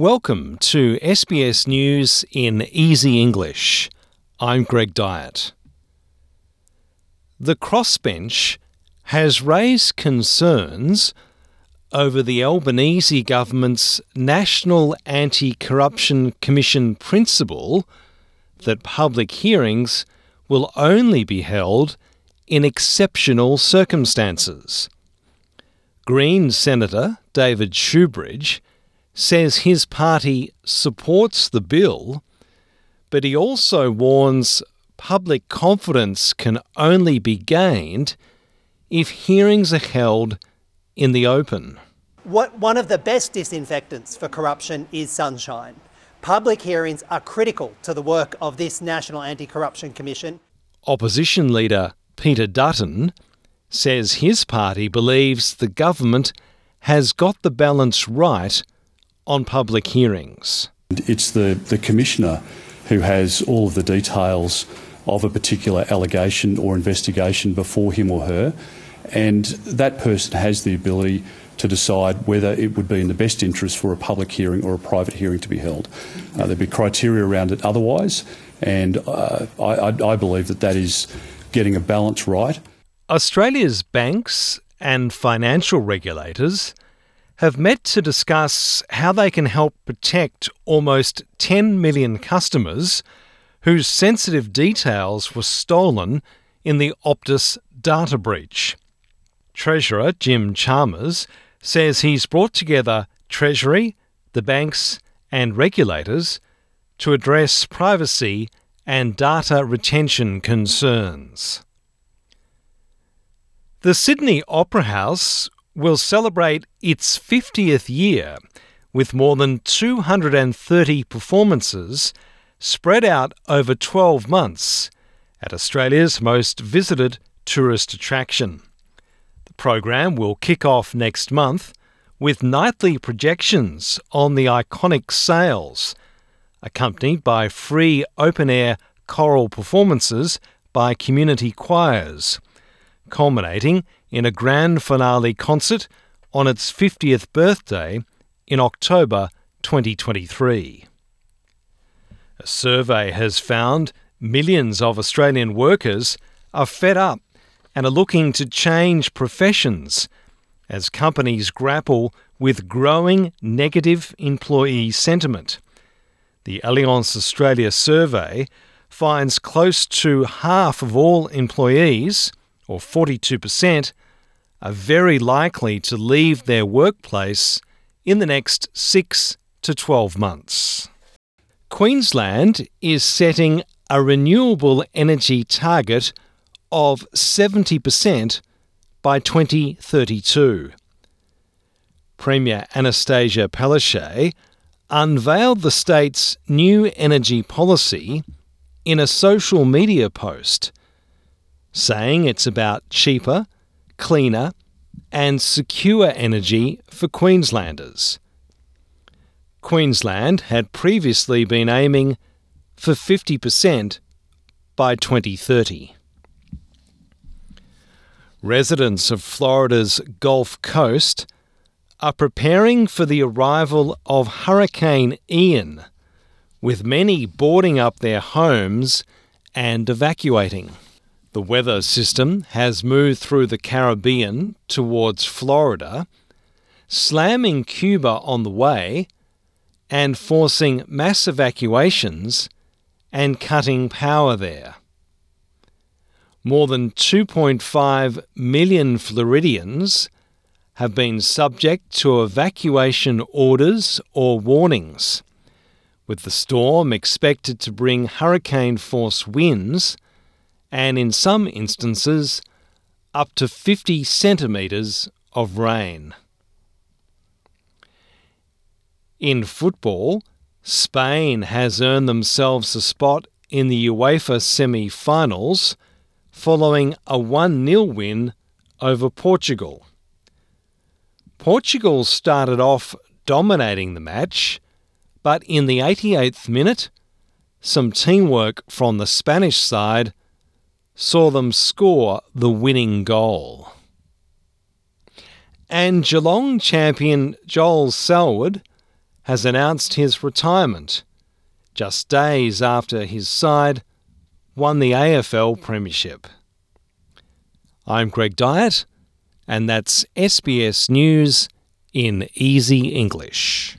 Welcome to SBS News in Easy English. I'm Greg Dyett. The crossbench has raised concerns over the Albanese government's National Anti Corruption Commission principle that public hearings will only be held in exceptional circumstances. Green Senator David Shoebridge says his party supports the bill, but he also warns public confidence can only be gained if hearings are held in the open. What, one of the best disinfectants for corruption is sunshine. Public hearings are critical to the work of this National Anti Corruption Commission. Opposition leader Peter Dutton says his party believes the government has got the balance right on public hearings. It's the, the Commissioner who has all of the details of a particular allegation or investigation before him or her, and that person has the ability to decide whether it would be in the best interest for a public hearing or a private hearing to be held. Uh, there'd be criteria around it otherwise, and uh, I, I believe that that is getting a balance right. Australia's banks and financial regulators have met to discuss how they can help protect almost 10 million customers whose sensitive details were stolen in the Optus data breach. Treasurer Jim Chalmers says he's brought together Treasury, the banks, and regulators to address privacy and data retention concerns. The Sydney Opera House will celebrate its 50th year with more than 230 performances spread out over 12 months at Australia's most visited tourist attraction. The program will kick off next month with nightly projections on the iconic sails, accompanied by free open air choral performances by community choirs, culminating in a grand finale concert on its 50th birthday in October 2023. A survey has found millions of Australian workers are fed up and are looking to change professions as companies grapple with growing negative employee sentiment. The Allianz Australia survey finds close to half of all employees, or 42%, are very likely to leave their workplace in the next 6 to 12 months. Queensland is setting a renewable energy target of 70% by 2032. Premier Annastacia Palaszczuk unveiled the state's new energy policy in a social media post, saying it's about cheaper, cleaner, and secure energy for Queenslanders. Queensland had previously been aiming for 50% by 2030. Residents of Florida's Gulf Coast are preparing for the arrival of Hurricane Ian, with many boarding up their homes and evacuating. The weather system has moved through the Caribbean towards Florida, slamming Cuba on the way and forcing mass evacuations and cutting power there. More than 2.5 million Floridians have been subject to evacuation orders or warnings, with the storm expected to bring hurricane force winds and in some instances up to 50 centimetres of rain. In football, Spain has earned themselves a spot in the UEFA semi finals following a 1 0 win over Portugal. Portugal started off dominating the match, but in the 88th minute, some teamwork from the Spanish side saw them score the winning goal. And Geelong champion Joel Selwood has announced his retirement just days after his side won the AFL Premiership. I'm Greg Dyett, and that's SBS News in Easy English.